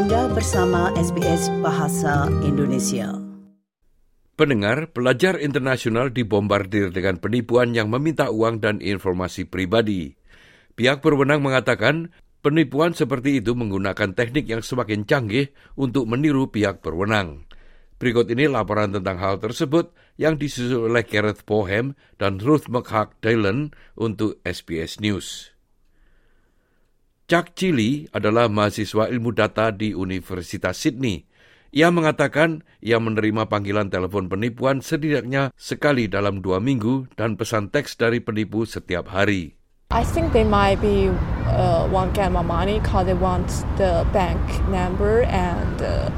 Anda bersama SBS Bahasa Indonesia. Pendengar, pelajar internasional dibombardir dengan penipuan yang meminta uang dan informasi pribadi. Pihak berwenang mengatakan penipuan seperti itu menggunakan teknik yang semakin canggih untuk meniru pihak berwenang. Berikut ini laporan tentang hal tersebut yang disusun oleh Gareth Bohem dan Ruth McHugh Dylan untuk SBS News. Chuck Chili adalah mahasiswa ilmu data di Universitas Sydney. Ia mengatakan ia menerima panggilan telepon penipuan setidaknya sekali dalam dua minggu dan pesan teks dari penipu setiap hari. I think they might be uh, want get my money because they want the bank number and uh,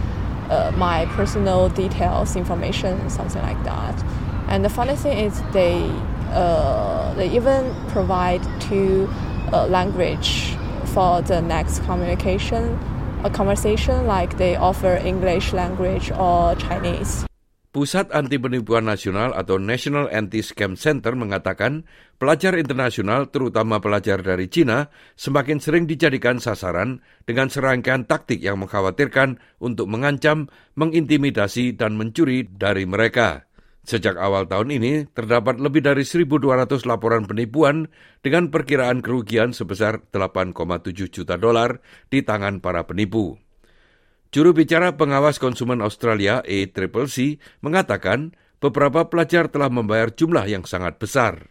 uh, my personal details, information, something like that. And the funny thing is they uh, they even provide two uh, language for the next communication, a conversation like they offer English language or Chinese. Pusat Anti Penipuan Nasional atau National Anti-Scam Center mengatakan pelajar internasional, terutama pelajar dari China, semakin sering dijadikan sasaran dengan serangkaian taktik yang mengkhawatirkan untuk mengancam, mengintimidasi, dan mencuri dari mereka. Sejak awal tahun ini, terdapat lebih dari 1.200 laporan penipuan dengan perkiraan kerugian sebesar 8,7 juta dolar di tangan para penipu. Juru bicara pengawas konsumen Australia ACCC mengatakan beberapa pelajar telah membayar jumlah yang sangat besar.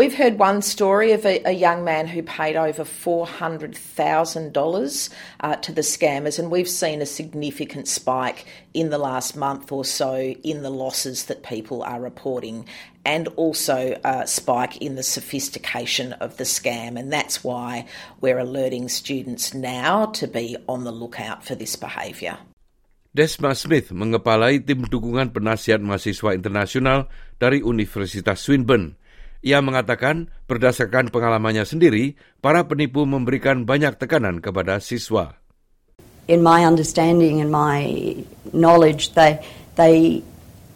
We've heard one story of a, a young man who paid over $400,000 uh, to the scammers, and we've seen a significant spike in the last month or so in the losses that people are reporting, and also a spike in the sophistication of the scam. And that's why we're alerting students now to be on the lookout for this behaviour. Desma Smith mengepalai tim dukungan penasihat mahasiswa internasional dari Universitas Swinburne Ia mengatakan berdasarkan pengalamannya sendiri, para penipu memberikan banyak tekanan kepada siswa. In my understanding and my knowledge, they, they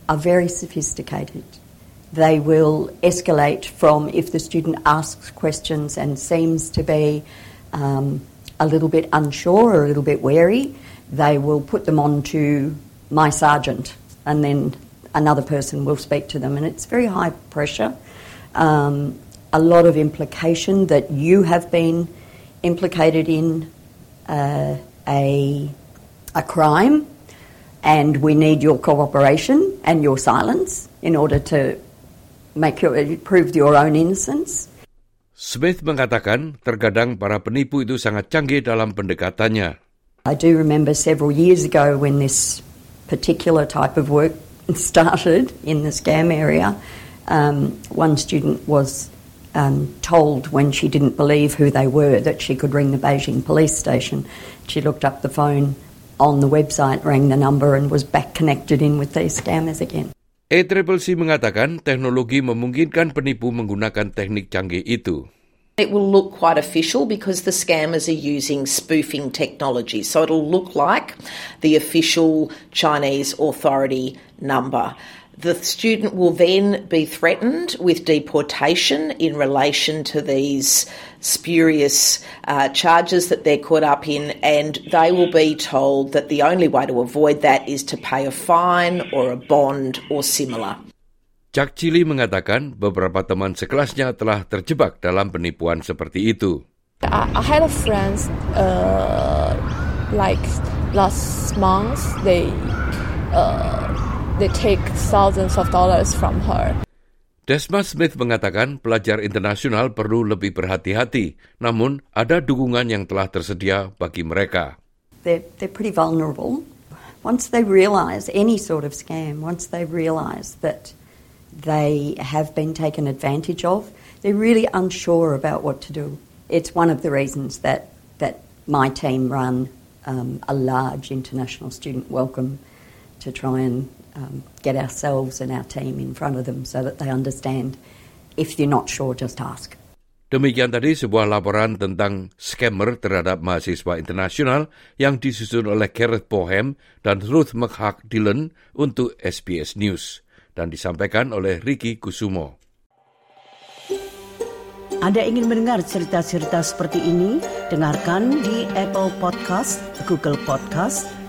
are very sophisticated. They will escalate from if the student asks questions and seems to be um, a little bit unsure or a little bit wary, they will put them on to my sergeant and then another person will speak to them. And it's very high pressure um, a lot of implication that you have been implicated in uh, a, a crime, and we need your cooperation and your silence in order to make your, prove your own innocence. Smith mengatakan terkadang para penipu itu sangat canggih dalam pendekatannya. I do remember several years ago when this particular type of work started in the scam area. Um, one student was um, told when she didn't believe who they were that she could ring the Beijing police station. She looked up the phone on the website, rang the number, and was back connected in with these scammers again. ACCC mengatakan teknologi memungkinkan penipu menggunakan teknik canggih itu. It will look quite official because the scammers are using spoofing technology. So it'll look like the official Chinese authority number. The student will then be threatened with deportation in relation to these spurious uh, charges that they're caught up in, and they will be told that the only way to avoid that is to pay a fine or a bond or similar. Chuck Chili mengatakan beberapa teman sekelasnya telah terjebak dalam penipuan seperti itu. I, I had a friends uh, like last month they uh, they take thousands of dollars from her. Desma Smith mengatakan pelajar internasional perlu lebih berhati-hati, namun ada dukungan yang telah tersedia bagi mereka. They're, they're pretty vulnerable. Once they realise any sort of scam, once they realise that they have been taken advantage of, they're really unsure about what to do. It's one of the reasons that, that my team run um, a large international student welcome to try and um, get ourselves and our team in front of them so that they understand if you're not sure, just ask. Demikian tadi sebuah laporan tentang scammer terhadap mahasiswa internasional yang disusun oleh Gareth Bohem dan Ruth McHugh Dillon untuk SBS News dan disampaikan oleh Ricky Kusumo. Anda ingin mendengar cerita-cerita seperti ini? Dengarkan di Apple Podcast, Google Podcast,